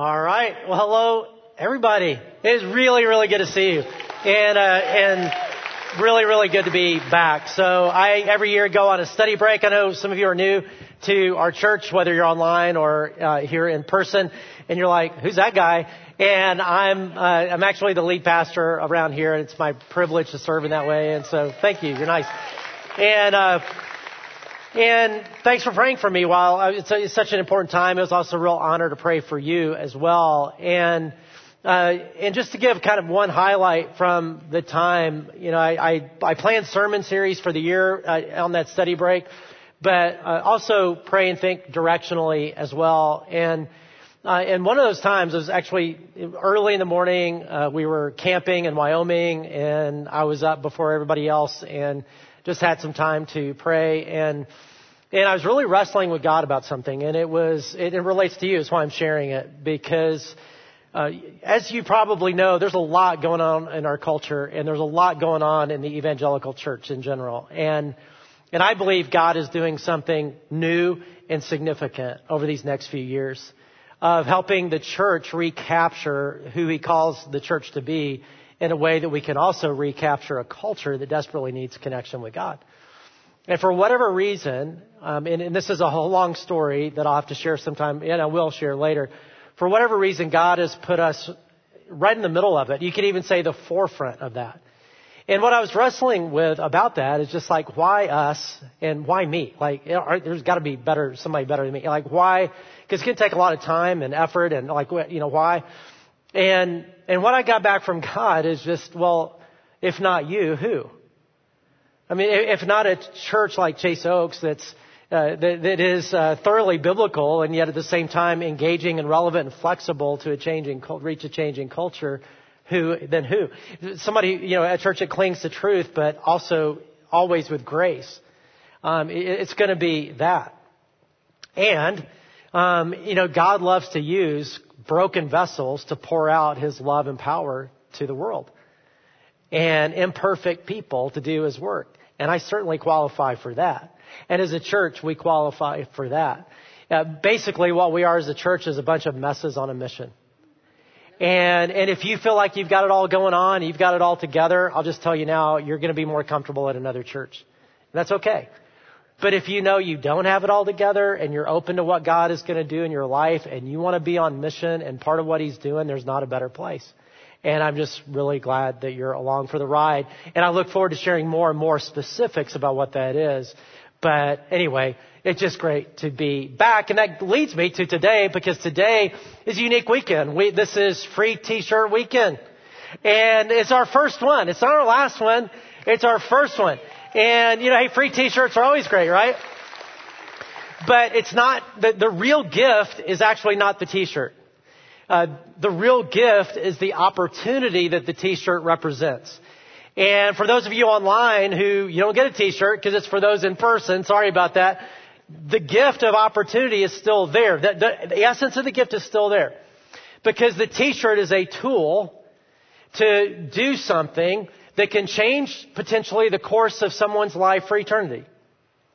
All right. Well, hello, everybody. It is really, really good to see you, and uh, and really, really good to be back. So I every year go on a study break. I know some of you are new to our church, whether you're online or uh, here in person, and you're like, "Who's that guy?" And I'm uh, I'm actually the lead pastor around here, and it's my privilege to serve in that way. And so, thank you. You're nice. And uh, and thanks for praying for me while uh, it's, it's, such an important time. It was also a real honor to pray for you as well. And, uh, and just to give kind of one highlight from the time, you know, I, I, I planned sermon series for the year uh, on that study break, but uh, also pray and think directionally as well. And, uh, and one of those times was actually early in the morning. Uh, we were camping in Wyoming and I was up before everybody else and just had some time to pray and and I was really wrestling with God about something, and it was it, it relates to you. That's why I'm sharing it because, uh, as you probably know, there's a lot going on in our culture, and there's a lot going on in the evangelical church in general, and and I believe God is doing something new and significant over these next few years of helping the church recapture who He calls the church to be in a way that we can also recapture a culture that desperately needs connection with God. And for whatever reason, um, and, and, this is a whole long story that I'll have to share sometime, and I will share later. For whatever reason, God has put us right in the middle of it. You could even say the forefront of that. And what I was wrestling with about that is just like, why us and why me? Like, there's got to be better, somebody better than me. Like, why? Because it can take a lot of time and effort, and like, you know, why? And and what I got back from God is just, well, if not you, who? I mean, if not a church like Chase Oaks that's uh, that, that is uh, thoroughly biblical and yet at the same time engaging and relevant and flexible to a changing reach a changing culture, who then who? Somebody you know a church that clings to truth but also always with grace. Um, it, it's going to be that, and um, you know God loves to use broken vessels to pour out his love and power to the world and imperfect people to do his work. And I certainly qualify for that. And as a church, we qualify for that. Uh, basically, what we are as a church is a bunch of messes on a mission. And, and if you feel like you've got it all going on, you've got it all together, I'll just tell you now, you're going to be more comfortable at another church. And that's okay. But if you know you don't have it all together and you're open to what God is going to do in your life and you want to be on mission and part of what He's doing, there's not a better place. And I'm just really glad that you're along for the ride. And I look forward to sharing more and more specifics about what that is. But anyway, it's just great to be back. And that leads me to today because today is a unique weekend. We, this is free t-shirt weekend. And it's our first one. It's not our last one. It's our first one. And, you know, hey, free t-shirts are always great, right? But it's not, the, the real gift is actually not the t-shirt. Uh, the real gift is the opportunity that the t-shirt represents. And for those of you online who you don't get a t-shirt because it's for those in person, sorry about that. The gift of opportunity is still there. The, the, the essence of the gift is still there. Because the t-shirt is a tool to do something that can change potentially the course of someone's life for eternity.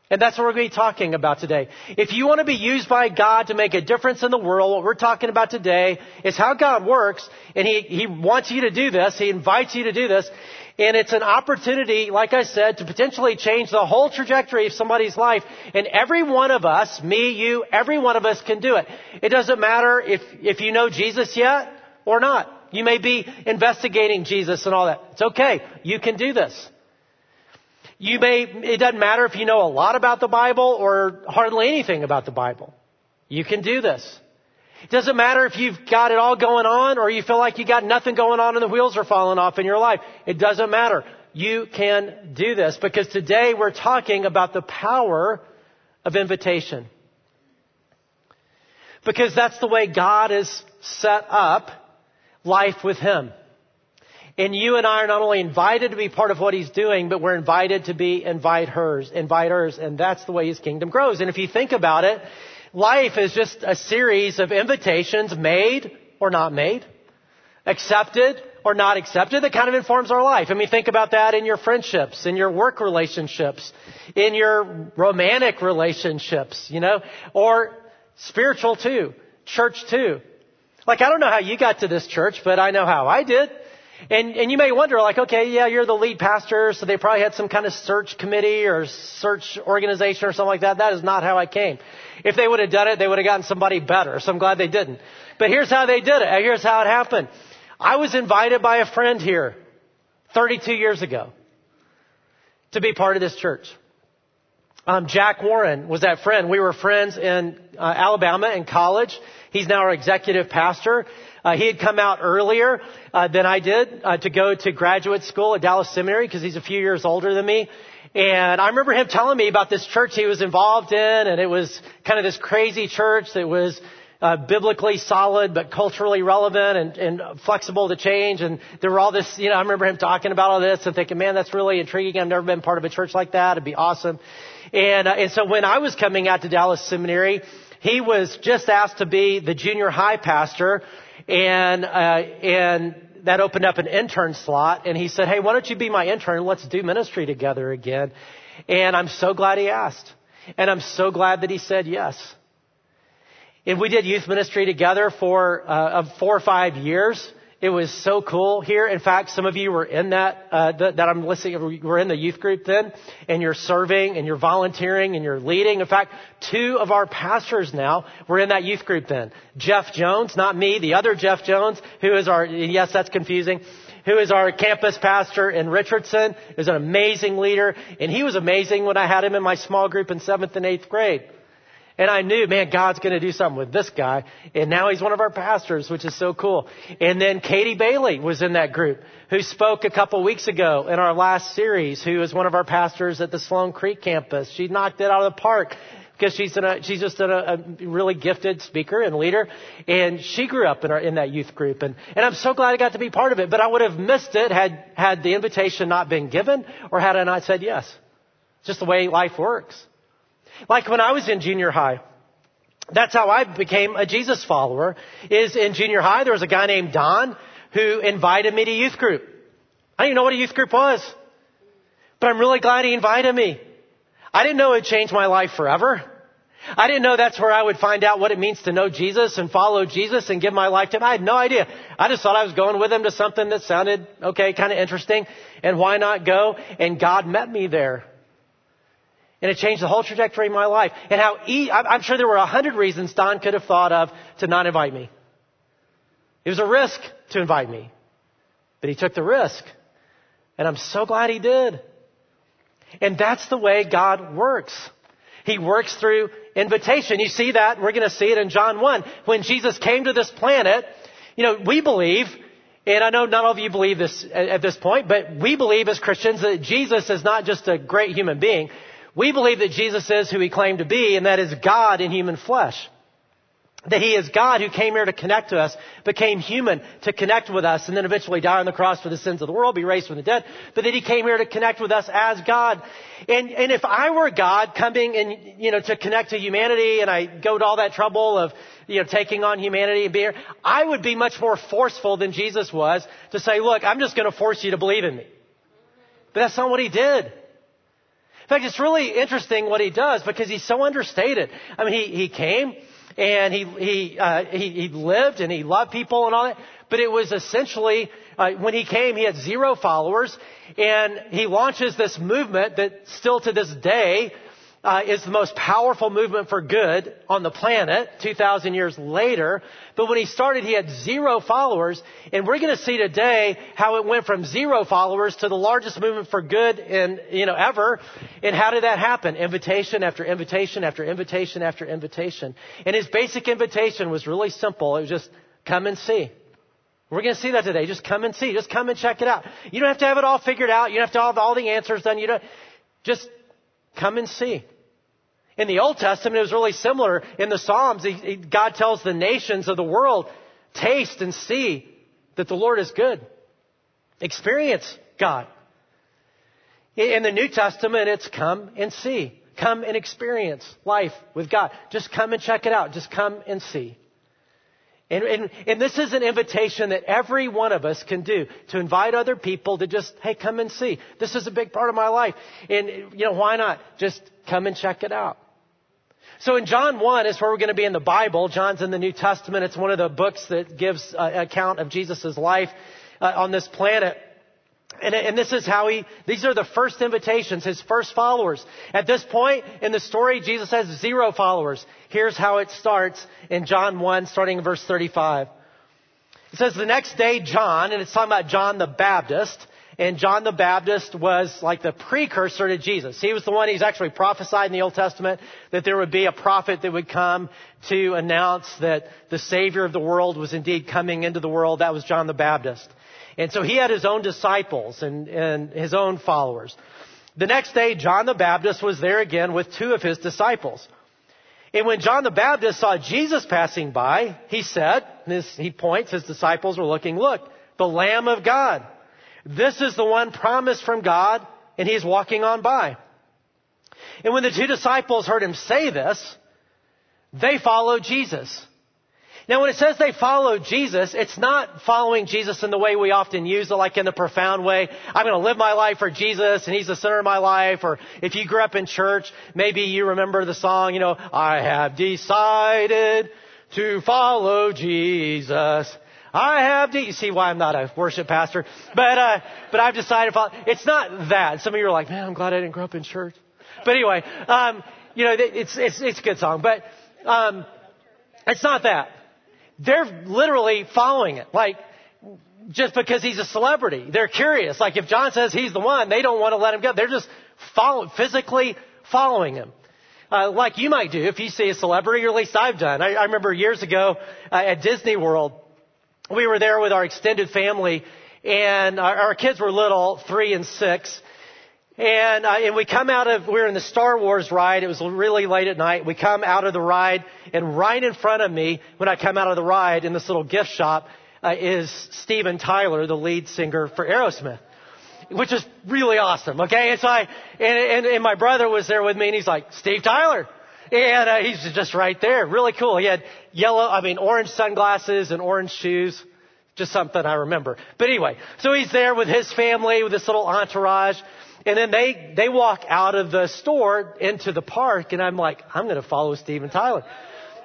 And that's what we're going to be talking about today. If you want to be used by God to make a difference in the world, what we're talking about today is how God works, and He, He wants you to do this, He invites you to do this, and it's an opportunity, like I said, to potentially change the whole trajectory of somebody's life. And every one of us, me, you, every one of us can do it. It doesn't matter if, if you know Jesus yet or not. You may be investigating Jesus and all that. It's okay. You can do this. You may, it doesn't matter if you know a lot about the Bible or hardly anything about the Bible. You can do this. It doesn't matter if you've got it all going on or you feel like you got nothing going on and the wheels are falling off in your life. It doesn't matter. You can do this because today we're talking about the power of invitation. Because that's the way God is set up life with Him. And you and I are not only invited to be part of what He's doing, but we're invited to be invite inviters, inviters, and that's the way His kingdom grows. And if you think about it, life is just a series of invitations made or not made, accepted or not accepted that kind of informs our life. I mean, think about that in your friendships, in your work relationships, in your romantic relationships, you know, or spiritual too, church too. Like, I don't know how you got to this church, but I know how I did. And, and you may wonder, like, okay, yeah, you're the lead pastor, so they probably had some kind of search committee or search organization or something like that. That is not how I came. If they would have done it, they would have gotten somebody better, so I'm glad they didn't. But here's how they did it. Here's how it happened. I was invited by a friend here 32 years ago to be part of this church. Um, Jack Warren was that friend. We were friends in uh, Alabama in college. He's now our executive pastor. Uh, he had come out earlier uh, than I did uh, to go to graduate school at Dallas Seminary because he's a few years older than me. And I remember him telling me about this church he was involved in, and it was kind of this crazy church that was uh, biblically solid but culturally relevant and, and flexible to change. And there were all this, you know, I remember him talking about all this and thinking, man, that's really intriguing. I've never been part of a church like that. It'd be awesome. And, uh, and so when I was coming out to Dallas Seminary, he was just asked to be the junior high pastor and, uh, and that opened up an intern slot and he said, Hey, why don't you be my intern? Let's do ministry together again. And I'm so glad he asked. And I'm so glad that he said yes. And we did youth ministry together for uh, four or five years. It was so cool here. In fact, some of you were in that, uh, that, that I'm listening, we were in the youth group then, and you're serving, and you're volunteering, and you're leading. In fact, two of our pastors now were in that youth group then. Jeff Jones, not me, the other Jeff Jones, who is our, yes, that's confusing, who is our campus pastor in Richardson, is an amazing leader, and he was amazing when I had him in my small group in seventh and eighth grade. And I knew, man, God's going to do something with this guy. And now he's one of our pastors, which is so cool. And then Katie Bailey was in that group who spoke a couple weeks ago in our last series, who is one of our pastors at the Sloan Creek campus. She knocked it out of the park because she's, a, she's just a, a, really gifted speaker and leader. And she grew up in, our, in that youth group. And, and I'm so glad I got to be part of it. But I would have missed it had, had the invitation not been given or had I not said yes. Just the way life works. Like when I was in junior high, that's how I became a Jesus follower, is in junior high, there was a guy named Don who invited me to youth group. I didn't even know what a youth group was. But I'm really glad he invited me. I didn't know it would change my life forever. I didn't know that's where I would find out what it means to know Jesus and follow Jesus and give my life to him. I had no idea. I just thought I was going with him to something that sounded okay, kind of interesting, and why not go? And God met me there. And it changed the whole trajectory of my life. And how e- I'm sure there were a hundred reasons Don could have thought of to not invite me. It was a risk to invite me. But he took the risk. And I'm so glad he did. And that's the way God works. He works through invitation. You see that? We're going to see it in John 1. When Jesus came to this planet, you know, we believe, and I know not all of you believe this at this point, but we believe as Christians that Jesus is not just a great human being, we believe that Jesus is who he claimed to be, and that is God in human flesh. That he is God who came here to connect to us, became human to connect with us, and then eventually die on the cross for the sins of the world, be raised from the dead, but that he came here to connect with us as God. And, and if I were God coming and, you know, to connect to humanity, and I go to all that trouble of, you know, taking on humanity and being I would be much more forceful than Jesus was to say, look, I'm just going to force you to believe in me. But that's not what he did. In fact, it's really interesting what he does because he's so understated. I mean, he, he came and he, he, uh, he, he lived and he loved people and all that, but it was essentially, uh, when he came, he had zero followers and he launches this movement that still to this day uh, is the most powerful movement for good on the planet 2,000 years later. But when he started, he had zero followers. And we're going to see today how it went from zero followers to the largest movement for good in, you know, ever. And how did that happen? Invitation after invitation after invitation after invitation. And his basic invitation was really simple. It was just come and see. We're going to see that today. Just come and see. Just come and check it out. You don't have to have it all figured out. You don't have to have all the answers done. You don't, just come and see. In the Old Testament, it was really similar. In the Psalms, he, he, God tells the nations of the world, taste and see that the Lord is good. Experience God. In the New Testament, it's come and see. Come and experience life with God. Just come and check it out. Just come and see. And, and, and, this is an invitation that every one of us can do to invite other people to just, hey, come and see. This is a big part of my life. And, you know, why not? Just come and check it out. So in John 1 is where we're going to be in the Bible. John's in the New Testament. It's one of the books that gives an account of Jesus' life uh, on this planet. And, and, this is how he, these are the first invitations, his first followers. At this point in the story, Jesus has zero followers. Here's how it starts in John 1, starting in verse 35. It says, the next day, John, and it's talking about John the Baptist, and John the Baptist was like the precursor to Jesus. He was the one, he's actually prophesied in the Old Testament that there would be a prophet that would come to announce that the Savior of the world was indeed coming into the world. That was John the Baptist. And so he had his own disciples and, and his own followers. The next day, John the Baptist was there again with two of his disciples. And when John the Baptist saw Jesus passing by, he said, this, he points, his disciples were looking, look, the Lamb of God. This is the one promised from God, and he's walking on by. And when the two disciples heard him say this, they followed Jesus. Now when it says they follow Jesus, it's not following Jesus in the way we often use it, like in the profound way. I'm going to live my life for Jesus and He's the center of my life. Or if you grew up in church, maybe you remember the song, you know, I have decided to follow Jesus. I have to, you see why I'm not a worship pastor, but, uh, but I've decided. It's not that. Some of you are like, man, I'm glad I didn't grow up in church. But anyway, um, you know, it's, it's, it's a good song, but, um, it's not that. They're literally following it. Like, just because he's a celebrity. They're curious. Like if John says he's the one, they don't want to let him go. They're just follow, physically following him. Uh, like you might do if you see a celebrity, or at least I've done. I, I remember years ago uh, at Disney World, we were there with our extended family, and our, our kids were little, three and six, and, uh, and we come out of, we were in the Star Wars ride. It was really late at night. We come out of the ride, and right in front of me, when I come out of the ride in this little gift shop, uh, is Steven Tyler, the lead singer for Aerosmith. Which is really awesome, okay? And so I, and, and, and my brother was there with me, and he's like, Steve Tyler. And uh, he's just right there. Really cool. He had yellow, I mean, orange sunglasses and orange shoes. Just something I remember. But anyway, so he's there with his family, with this little entourage. And then they, they walk out of the store into the park and I'm like, I'm going to follow Steven Tyler.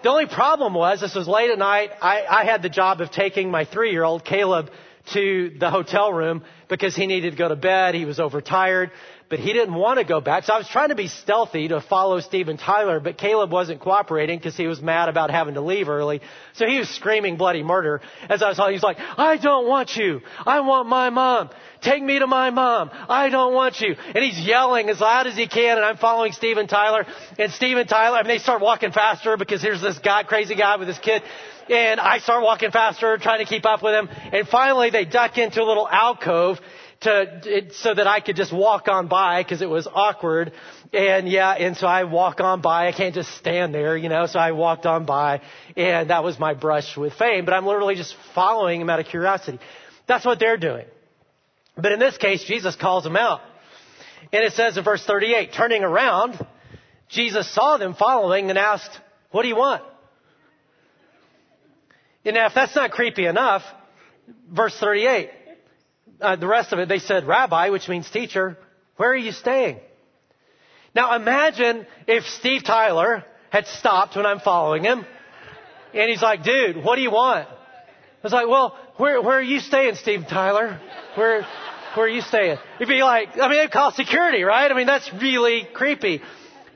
The only problem was this was late at night. I, I had the job of taking my three year old Caleb to the hotel room because he needed to go to bed. He was overtired but he didn't want to go back. So I was trying to be stealthy to follow Steven Tyler, but Caleb wasn't cooperating because he was mad about having to leave early. So he was screaming bloody murder as I was talking. He's like, I don't want you. I want my mom. Take me to my mom. I don't want you. And he's yelling as loud as he can and I'm following Steven Tyler and Steven Tyler, I mean, they start walking faster because here's this guy, crazy guy with his kid and I start walking faster, trying to keep up with him. And finally, they duck into a little alcove, to, it, so that I could just walk on by because it was awkward. And yeah, and so I walk on by. I can't just stand there, you know, so I walked on by and that was my brush with fame, but I'm literally just following him out of curiosity. That's what they're doing. But in this case, Jesus calls them out. And it says in verse 38, turning around, Jesus saw them following and asked, what do you want? And now if that's not creepy enough, verse 38, uh, the rest of it, they said, Rabbi, which means teacher, where are you staying? Now imagine if Steve Tyler had stopped when I'm following him, and he's like, dude, what do you want? I was like, well, where, where are you staying, Steve Tyler? Where, where are you staying? He'd be like, I mean, they'd call security, right? I mean, that's really creepy.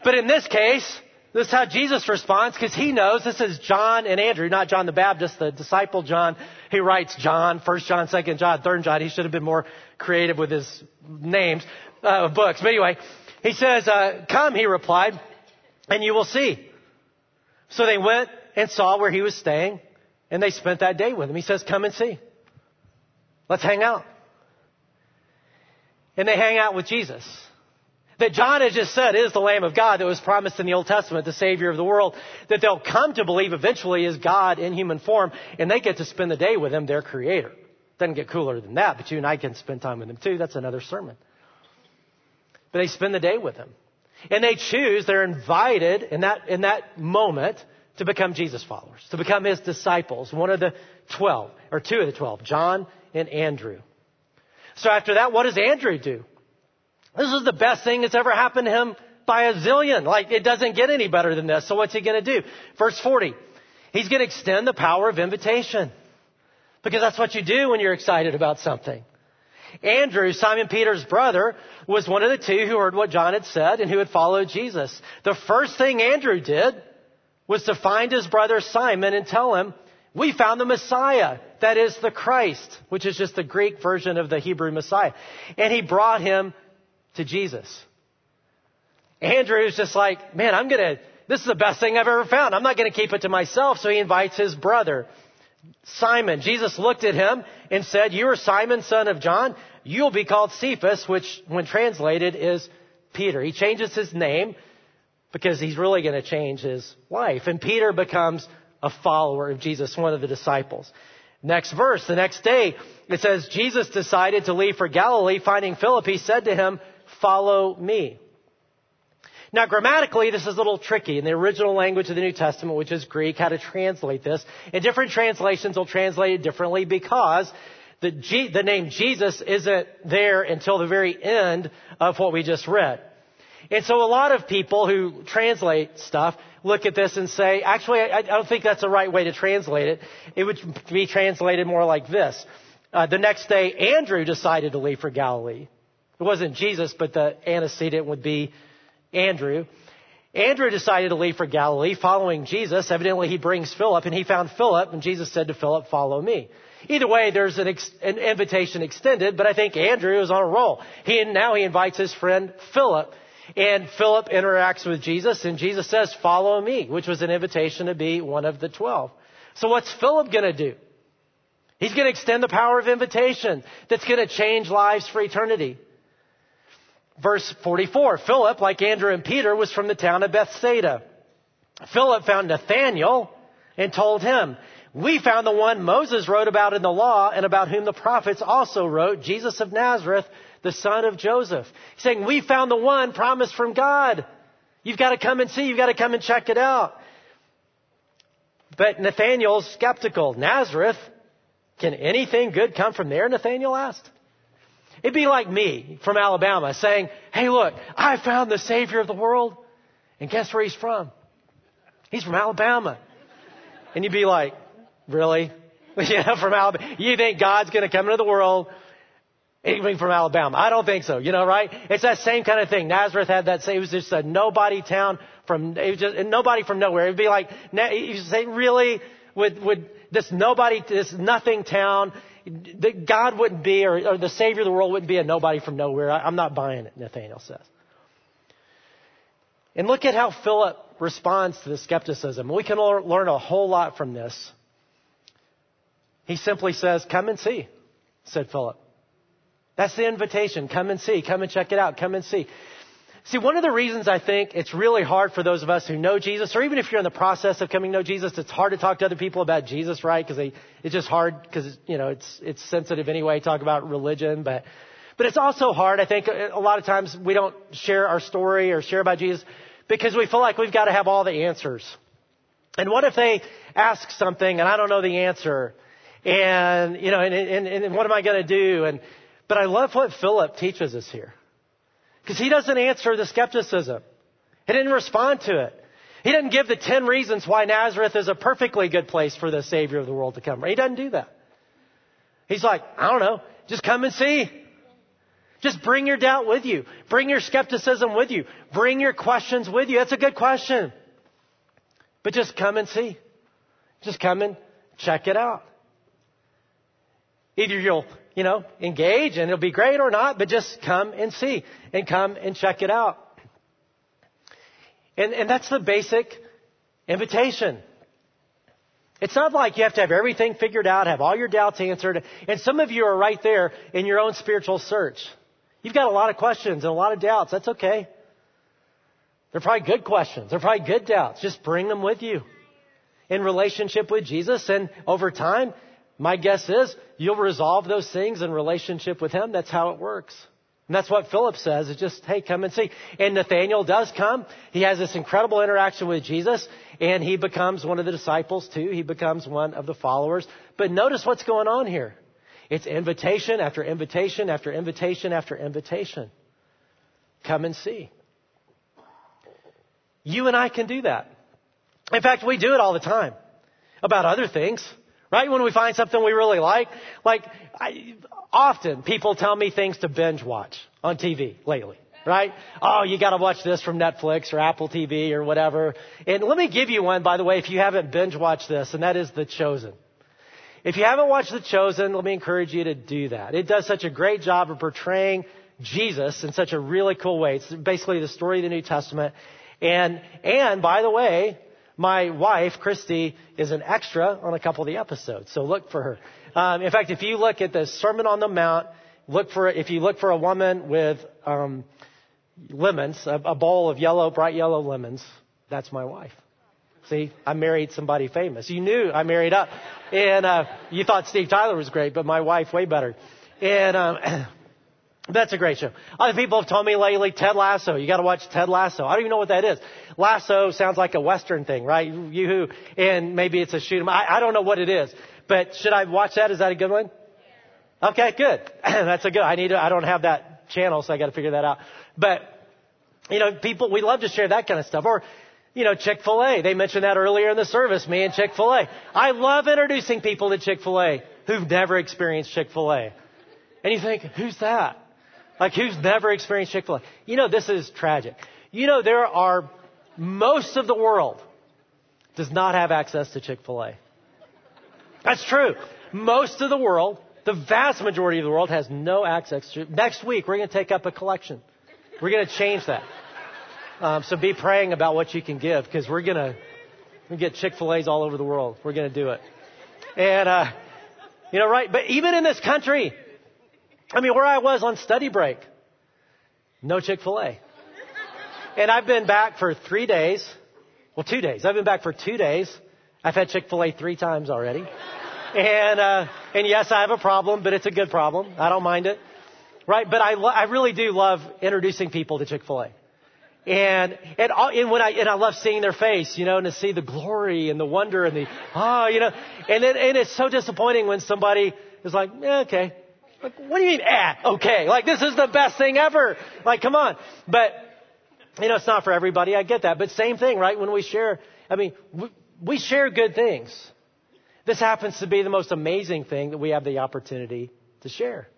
But in this case, this is how Jesus responds because he knows this is John and Andrew, not John the Baptist, the disciple John. He writes John, First John, Second John, Third John. He should have been more creative with his names uh, of books. But anyway, he says, uh, "Come," he replied, "and you will see." So they went and saw where he was staying, and they spent that day with him. He says, "Come and see. Let's hang out." And they hang out with Jesus that John has just said is the Lamb of God that was promised in the Old Testament, the Savior of the world, that they'll come to believe eventually is God in human form, and they get to spend the day with Him, their Creator. Doesn't get cooler than that, but you and I can spend time with Him too. That's another sermon. But they spend the day with Him. And they choose, they're invited in that, in that moment to become Jesus followers, to become His disciples, one of the twelve, or two of the twelve, John and Andrew. So after that, what does Andrew do? This is the best thing that's ever happened to him by a zillion. Like it doesn't get any better than this. So what's he going to do? Verse 40. He's going to extend the power of invitation. Because that's what you do when you're excited about something. Andrew, Simon Peter's brother, was one of the two who heard what John had said and who had followed Jesus. The first thing Andrew did was to find his brother Simon and tell him, we found the Messiah, that is the Christ, which is just the Greek version of the Hebrew Messiah. And he brought him to Jesus. Andrew's just like, man, I'm gonna, this is the best thing I've ever found. I'm not gonna keep it to myself. So he invites his brother, Simon. Jesus looked at him and said, you are Simon, son of John. You'll be called Cephas, which when translated is Peter. He changes his name because he's really going to change his life. And Peter becomes a follower of Jesus, one of the disciples. Next verse, the next day, it says, Jesus decided to leave for Galilee. Finding Philip, he said to him, follow me. Now, grammatically, this is a little tricky. In the original language of the New Testament, which is Greek, how to translate this. And different translations will translate it differently because the, G, the name Jesus isn't there until the very end of what we just read. And so a lot of people who translate stuff look at this and say, actually, I, I don't think that's the right way to translate it. It would be translated more like this. Uh, the next day, Andrew decided to leave for Galilee. It wasn't Jesus, but the antecedent would be Andrew. Andrew decided to leave for Galilee following Jesus. Evidently, he brings Philip, and he found Philip, and Jesus said to Philip, Follow me. Either way, there's an, ex- an invitation extended, but I think Andrew is on a roll. He now he invites his friend Philip, and Philip interacts with Jesus, and Jesus says, Follow me, which was an invitation to be one of the twelve. So what's Philip going to do? He's going to extend the power of invitation that's going to change lives for eternity. Verse 44, Philip, like Andrew and Peter, was from the town of Bethsaida. Philip found Nathanael and told him, we found the one Moses wrote about in the law and about whom the prophets also wrote, Jesus of Nazareth, the son of Joseph. He's saying, we found the one promised from God. You've got to come and see. You've got to come and check it out. But Nathanael's skeptical. Nazareth, can anything good come from there? Nathanael asked. It'd be like me from Alabama saying, Hey, look, I found the Savior of the world. And guess where he's from? He's from Alabama. And you'd be like, Really? you know, from Alabama. You think God's going to come into the world even from Alabama? I don't think so. You know, right? It's that same kind of thing. Nazareth had that it was just a nobody town from, it was just, nobody from nowhere. It'd be like, you say, really? Would, would this nobody, this nothing town, that God wouldn't be, or, or, the Savior of the world wouldn't be a nobody from nowhere. I, I'm not buying it, Nathaniel says. And look at how Philip responds to the skepticism. We can learn a whole lot from this. He simply says, Come and see, said Philip. That's the invitation. Come and see. Come and check it out. Come and see. See, one of the reasons I think it's really hard for those of us who know Jesus, or even if you're in the process of coming to know Jesus, it's hard to talk to other people about Jesus, right? Because it's just hard because you know it's it's sensitive anyway. Talk about religion, but but it's also hard. I think a lot of times we don't share our story or share about Jesus because we feel like we've got to have all the answers. And what if they ask something and I don't know the answer, and you know, and and, and what am I going to do? And but I love what Philip teaches us here. Because he doesn't answer the skepticism. He didn't respond to it. He didn't give the 10 reasons why Nazareth is a perfectly good place for the Savior of the world to come. He doesn't do that. He's like, I don't know, just come and see. Just bring your doubt with you. Bring your skepticism with you. Bring your questions with you. That's a good question. But just come and see. Just come and check it out. Either you'll you know, engage and it'll be great or not, but just come and see and come and check it out. And, and that's the basic invitation. It's not like you have to have everything figured out, have all your doubts answered. And some of you are right there in your own spiritual search. You've got a lot of questions and a lot of doubts. That's okay. They're probably good questions. They're probably good doubts. Just bring them with you in relationship with Jesus. And over time, my guess is you'll resolve those things in relationship with him. That's how it works. And that's what Philip says. It's just, hey, come and see. And Nathaniel does come. He has this incredible interaction with Jesus, and he becomes one of the disciples too. He becomes one of the followers. But notice what's going on here. It's invitation after invitation after invitation after invitation. Come and see. You and I can do that. In fact, we do it all the time about other things, right? When we find something we really like, like I, often people tell me things to binge watch on TV lately right? Oh, you got to watch this from Netflix or Apple TV or whatever. And let me give you one, by the way, if you haven't binge watched this, and that is The Chosen. If you haven't watched The Chosen, let me encourage you to do that. It does such a great job of portraying Jesus in such a really cool way. It's basically the story of the New Testament. And, and by the way, my wife, Christy, is an extra on a couple of the episodes, so look for her. Um, in fact, if you look at the Sermon on the Mount, look for if you look for a woman with um, lemons, a, a bowl of yellow, bright yellow lemons, that's my wife. See, I married somebody famous. You knew I married up, and uh, you thought Steve Tyler was great, but my wife way better. And um, That's a great show. Other people have told me lately, Ted Lasso. You got to watch Ted Lasso. I don't even know what that is. Lasso sounds like a Western thing, right? You and maybe it's a shoot 'em. I, I don't know what it is, but should I watch that? Is that a good one? Okay, good. That's a good. I need to. I don't have that channel, so I got to figure that out. But you know, people we love to share that kind of stuff. Or you know, Chick Fil A. They mentioned that earlier in the service. Me and Chick Fil A. I love introducing people to Chick Fil A who've never experienced Chick Fil A. And you think, who's that? Like who's never experienced Chick-fil-A? You know, this is tragic. You know, there are, most of the world does not have access to Chick-fil-A. That's true. Most of the world, the vast majority of the world has no access to, next week we're going to take up a collection. We're going to change that. Um, so be praying about what you can give because we're going to get Chick-fil-A's all over the world. We're going to do it. And, uh, you know, right, but even in this country, I mean, where I was on study break, no Chick fil A. And I've been back for three days. Well, two days. I've been back for two days. I've had Chick fil A three times already. And, uh, and yes, I have a problem, but it's a good problem. I don't mind it. Right? But I, lo- I really do love introducing people to Chick fil A. And, and, all, and when I, and I love seeing their face, you know, and to see the glory and the wonder and the, oh, you know, and it, and it's so disappointing when somebody is like, yeah, okay, like, what do you mean, eh, okay? Like, this is the best thing ever. Like, come on. But, you know, it's not for everybody. I get that. But same thing, right? When we share, I mean, we, we share good things. This happens to be the most amazing thing that we have the opportunity to share.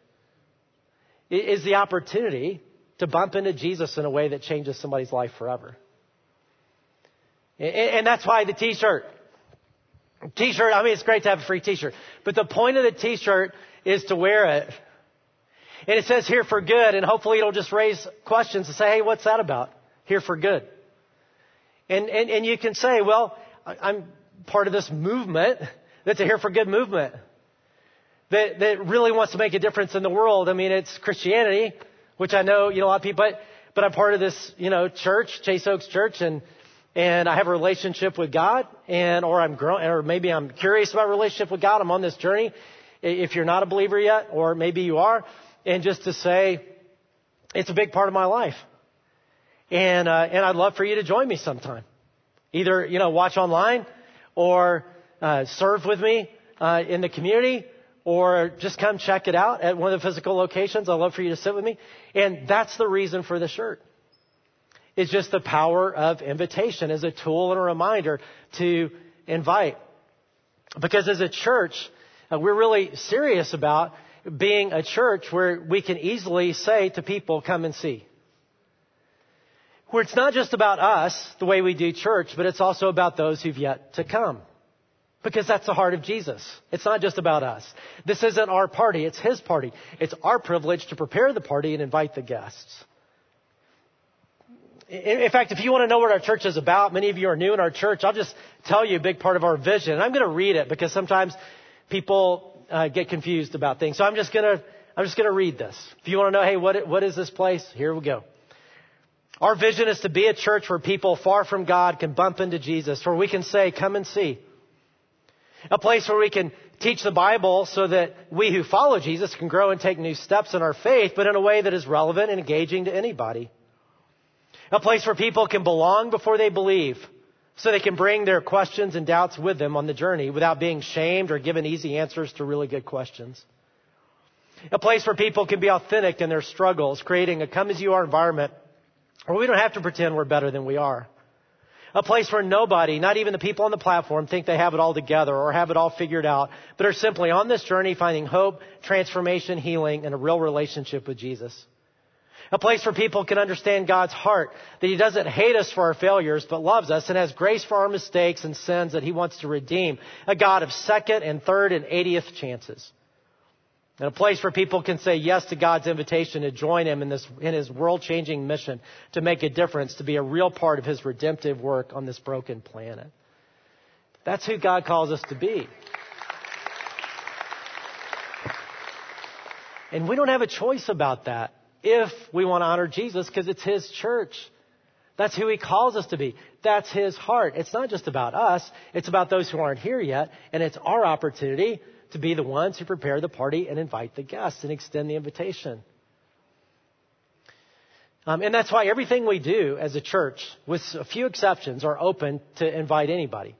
It is the opportunity to bump into Jesus in a way that changes somebody's life forever. And that's why the t-shirt. T-shirt, I mean, it's great to have a free t-shirt. But the point of the t-shirt is to wear it. And it says here for good, and hopefully it'll just raise questions and say, hey, what's that about? Here for good. And, and, and you can say, well, I'm part of this movement that's a here for good movement that, that really wants to make a difference in the world. I mean, it's Christianity, which I know, you know, a lot of people, but, but I'm part of this, you know, church, Chase Oaks Church, and, and I have a relationship with God, and, or I'm growing, or maybe I'm curious about relationship with God. I'm on this journey, if you're not a believer yet, or maybe you are, and just to say, it's a big part of my life. And, uh, and I'd love for you to join me sometime. Either, you know, watch online or uh, serve with me uh, in the community or just come check it out at one of the physical locations. I'd love for you to sit with me. And that's the reason for the shirt. It's just the power of invitation as a tool and a reminder to invite. Because as a church, uh, we're really serious about being a church where we can easily say to people, come and see. Where it's not just about us, the way we do church, but it's also about those who've yet to come. Because that's the heart of Jesus. It's not just about us. This isn't our party, it's His party. It's our privilege to prepare the party and invite the guests. In fact, if you want to know what our church is about, many of you are new in our church, I'll just tell you a big part of our vision. And I'm going to read it because sometimes people uh, get confused about things. So I'm just gonna I'm just gonna read this. If you want to know, hey, what what is this place? Here we go. Our vision is to be a church where people far from God can bump into Jesus, where we can say, "Come and see." A place where we can teach the Bible so that we who follow Jesus can grow and take new steps in our faith, but in a way that is relevant and engaging to anybody. A place where people can belong before they believe so they can bring their questions and doubts with them on the journey without being shamed or given easy answers to really good questions. A place where people can be authentic in their struggles, creating a come as you are environment where we don't have to pretend we're better than we are. A place where nobody, not even the people on the platform, think they have it all together or have it all figured out, but are simply on this journey finding hope, transformation, healing, and a real relationship with Jesus. A place where people can understand God's heart, that He doesn't hate us for our failures, but loves us and has grace for our mistakes and sins that He wants to redeem. A God of second and third and 80th chances. And a place where people can say yes to God's invitation to join Him in this, in His world-changing mission to make a difference, to be a real part of His redemptive work on this broken planet. That's who God calls us to be. And we don't have a choice about that if we want to honor Jesus because it's His church. That's who He calls us to be. That's His heart. It's not just about us. It's about those who aren't here yet. And it's our opportunity to be the ones who prepare the party and invite the guests and extend the invitation. Um, and that's why everything we do as a church, with a few exceptions, are open to invite anybody.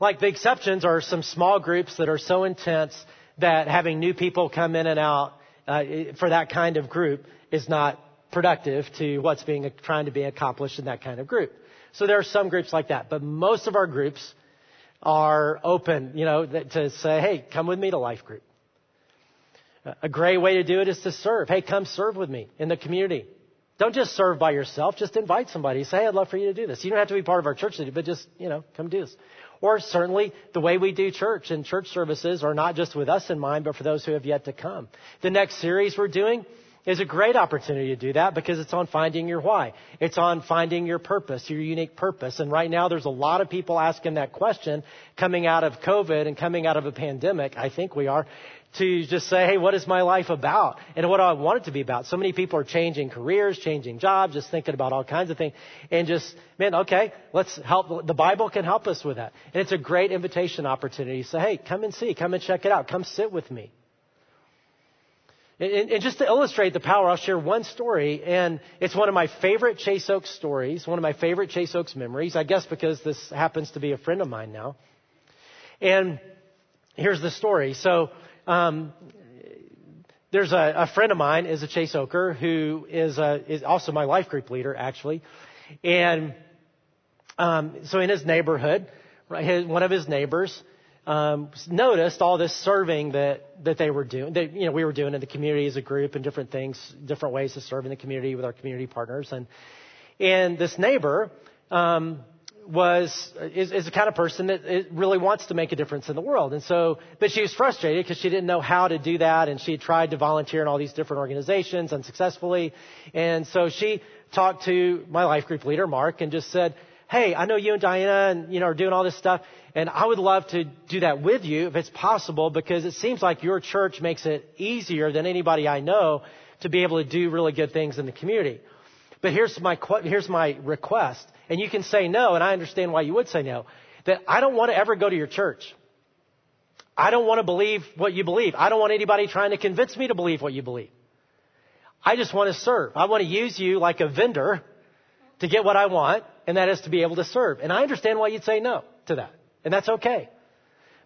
Like the exceptions are some small groups that are so intense that having new people come in and out uh, for that kind of group is not productive to what's being trying to be accomplished in that kind of group. So there are some groups like that, but most of our groups are open, you know, to say, hey, come with me to life group. A great way to do it is to serve. Hey, come serve with me in the community. Don't just serve by yourself. Just invite somebody. Say, hey, I'd love for you to do this. You don't have to be part of our church, but just, you know, come do this. Or certainly the way we do church and church services are not just with us in mind, but for those who have yet to come. The next series we're doing is a great opportunity to do that because it's on finding your why. It's on finding your purpose, your unique purpose. And right now there's a lot of people asking that question coming out of COVID and coming out of a pandemic. I think we are to just say, hey, what is my life about? And what do I want it to be about? So many people are changing careers, changing jobs, just thinking about all kinds of things. And just, man, okay, let's help. The Bible can help us with that. And it's a great invitation opportunity. So, hey, come and see, come and check it out. Come sit with me. And, and, just to illustrate the power, I'll share one story, and it's one of my favorite Chase Oaks stories, one of my favorite Chase Oaks memories, I guess because this happens to be a friend of mine now. And here's the story. So, um, there's a, a, friend of mine is a Chase Oker who is, a, is also my life group leader, actually. And um, so in his neighborhood, right, his, one of his neighbors um, noticed all this serving that that they were doing. That you know we were doing in the community as a group and different things, different ways to serve in the community with our community partners. And and this neighbor um, was is, is the kind of person that really wants to make a difference in the world. And so, but she was frustrated because she didn't know how to do that, and she tried to volunteer in all these different organizations unsuccessfully. And so she talked to my life group leader, Mark, and just said, "Hey, I know you and Diana, and you know, are doing all this stuff. And I would love to do that with you if it's possible because it seems like your church makes it easier than anybody I know to be able to do really good things in the community. But here's my, here's my request. And you can say no, and I understand why you would say no. That I don't want to ever go to your church. I don't want to believe what you believe. I don't want anybody trying to convince me to believe what you believe. I just want to serve. I want to use you like a vendor to get what I want, and that is to be able to serve. And I understand why you'd say no to that. And that's okay.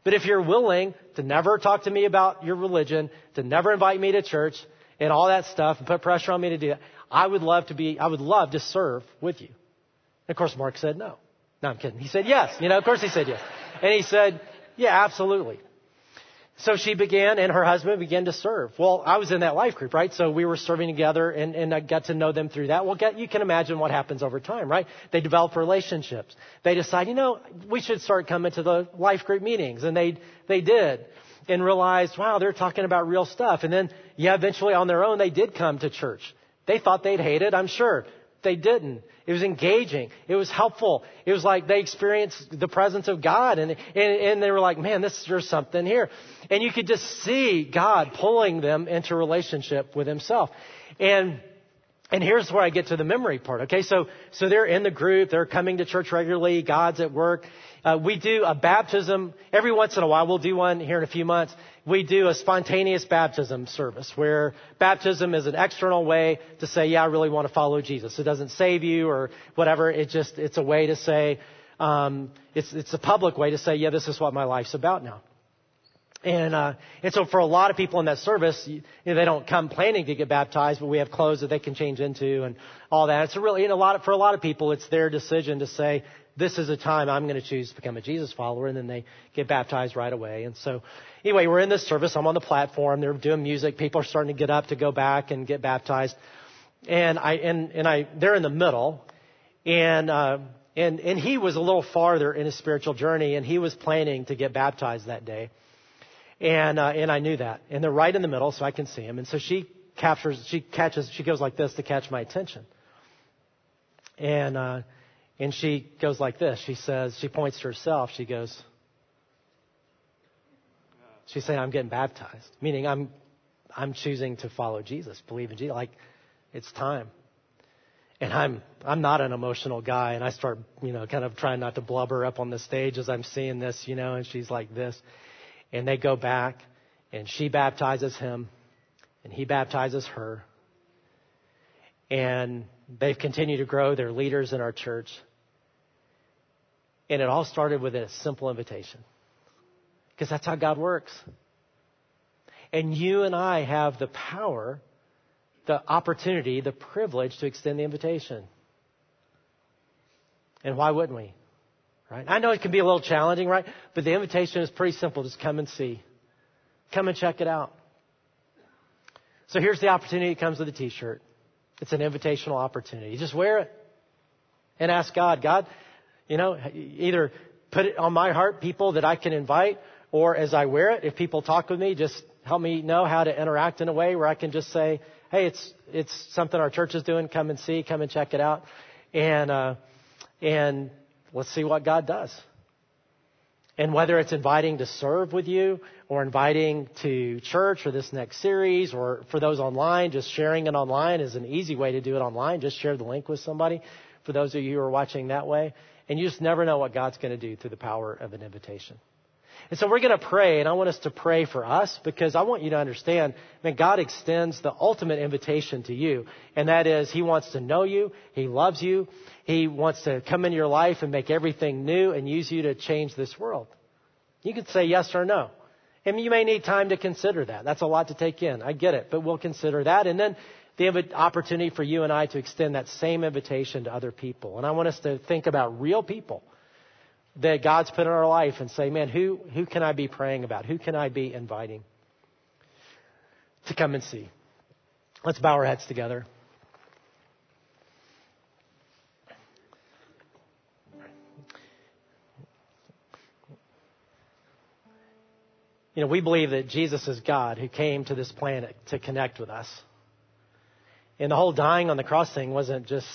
But if you're willing to never talk to me about your religion, to never invite me to church and all that stuff and put pressure on me to do that, I would love to be, I would love to serve with you. And of course Mark said no. No, I'm kidding. He said yes. You know, of course he said yes. And he said, yeah, absolutely. So she began, and her husband began to serve. Well, I was in that life group, right? So we were serving together, and, and I got to know them through that. Well, get, you can imagine what happens over time, right? They develop relationships. They decide, you know, we should start coming to the life group meetings, and they they did, and realized, wow, they're talking about real stuff. And then, yeah, eventually on their own, they did come to church. They thought they'd hate it, I'm sure. They didn't. It was engaging. It was helpful. It was like they experienced the presence of God and, and, and they were like, man, this, there's something here. And you could just see God pulling them into relationship with himself. And, and here's where I get to the memory part. Okay. So, so they're in the group. They're coming to church regularly. God's at work. Uh, we do a baptism every once in a while. We'll do one here in a few months. We do a spontaneous baptism service where baptism is an external way to say, yeah, I really want to follow Jesus. It doesn't save you or whatever. It just, it's a way to say, um, it's, it's a public way to say, yeah, this is what my life's about now. And, uh, and so for a lot of people in that service, you know, they don't come planning to get baptized, but we have clothes that they can change into and all that. It's really, in a lot of, for a lot of people, it's their decision to say, this is a time I'm going to choose to become a Jesus follower, and then they get baptized right away. And so, anyway, we're in this service. I'm on the platform. They're doing music. People are starting to get up to go back and get baptized. And I, and, and I, they're in the middle. And, uh, and, and he was a little farther in his spiritual journey, and he was planning to get baptized that day. And, uh, and I knew that. And they're right in the middle, so I can see him. And so she captures, she catches, she goes like this to catch my attention. And, uh, and she goes like this. She says, she points to herself. She goes, she's saying, I'm getting baptized, meaning I'm, I'm choosing to follow Jesus, believe in Jesus. Like, it's time. And I'm, I'm not an emotional guy. And I start, you know, kind of trying not to blubber up on the stage as I'm seeing this, you know, and she's like this. And they go back and she baptizes him and he baptizes her. And they've continued to grow. They're leaders in our church. And it all started with a simple invitation. Because that's how God works. And you and I have the power, the opportunity, the privilege to extend the invitation. And why wouldn't we? Right? I know it can be a little challenging, right? But the invitation is pretty simple. Just come and see. Come and check it out. So here's the opportunity that comes with a t-shirt. It's an invitational opportunity. Just wear it and ask God, God, you know, either put it on my heart, people that I can invite, or as I wear it, if people talk with me, just help me know how to interact in a way where I can just say, hey, it's, it's something our church is doing. Come and see, come and check it out. And, uh, and let's see what God does. And whether it's inviting to serve with you or inviting to church or this next series or for those online, just sharing it online is an easy way to do it online. Just share the link with somebody for those of you who are watching that way. And you just never know what God's going to do through the power of an invitation. And so we're going to pray, and I want us to pray for us because I want you to understand that God extends the ultimate invitation to you. And that is, He wants to know you. He loves you. He wants to come into your life and make everything new and use you to change this world. You could say yes or no. And you may need time to consider that. That's a lot to take in. I get it. But we'll consider that. And then the opportunity for you and I to extend that same invitation to other people. And I want us to think about real people that God's put in our life and say, man, who, who can I be praying about? Who can I be inviting to come and see? Let's bow our heads together. You know, we believe that Jesus is God who came to this planet to connect with us. And the whole dying on the cross thing wasn't just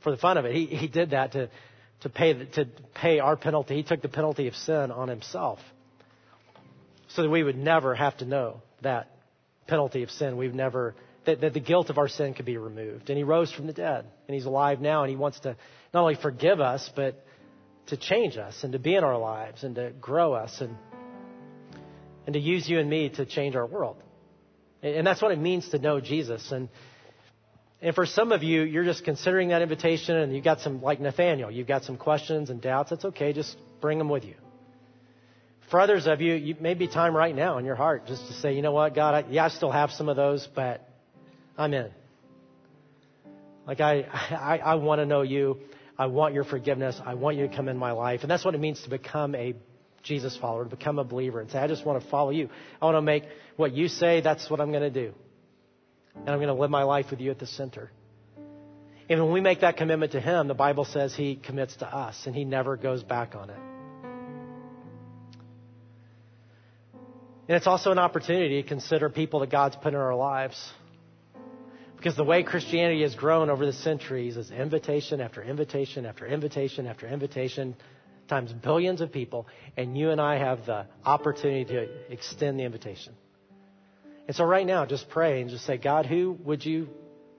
for the fun of it. He, he did that to, to, pay, to pay our penalty. He took the penalty of sin on himself so that we would never have to know that penalty of sin. We've never, that, that the guilt of our sin could be removed. And he rose from the dead. And he's alive now. And he wants to not only forgive us, but to change us and to be in our lives and to grow us and, and to use you and me to change our world. And that's what it means to know Jesus. And, and for some of you, you're just considering that invitation and you've got some, like Nathaniel, you've got some questions and doubts. That's okay. Just bring them with you. For others of you, you may be time right now in your heart just to say, you know what, God, I, yeah, I still have some of those, but I'm in. Like I, I, I want to know you. I want your forgiveness. I want you to come in my life. And that's what it means to become a Jesus follower, to become a believer and say, I just want to follow you. I want to make what you say, that's what I'm going to do. And I'm going to live my life with you at the center. And when we make that commitment to Him, the Bible says He commits to us and He never goes back on it. And it's also an opportunity to consider people that God's put in our lives. Because the way Christianity has grown over the centuries is invitation after invitation after invitation after invitation times billions of people, and you and I have the opportunity to extend the invitation. And so right now, just pray and just say, God, who would you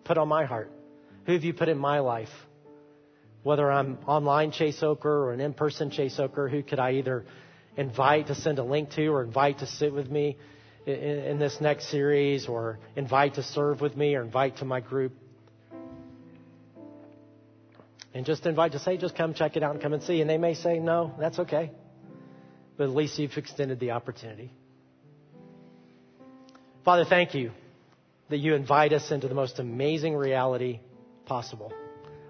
put on my heart? Who have you put in my life? Whether I'm online Chase Oker or an in-person Chase Oker, who could I either invite to send a link to or invite to sit with me in, in this next series or invite to serve with me or invite to my group? And just invite to say, just come check it out and come and see. And they may say, no, that's okay. but at least you've extended the opportunity. Father, thank you that you invite us into the most amazing reality possible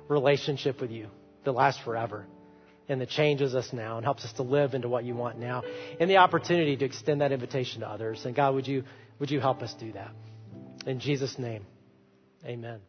relationship with you that lasts forever and that changes us now and helps us to live into what you want now and the opportunity to extend that invitation to others. And God, would you, would you help us do that? In Jesus' name, amen.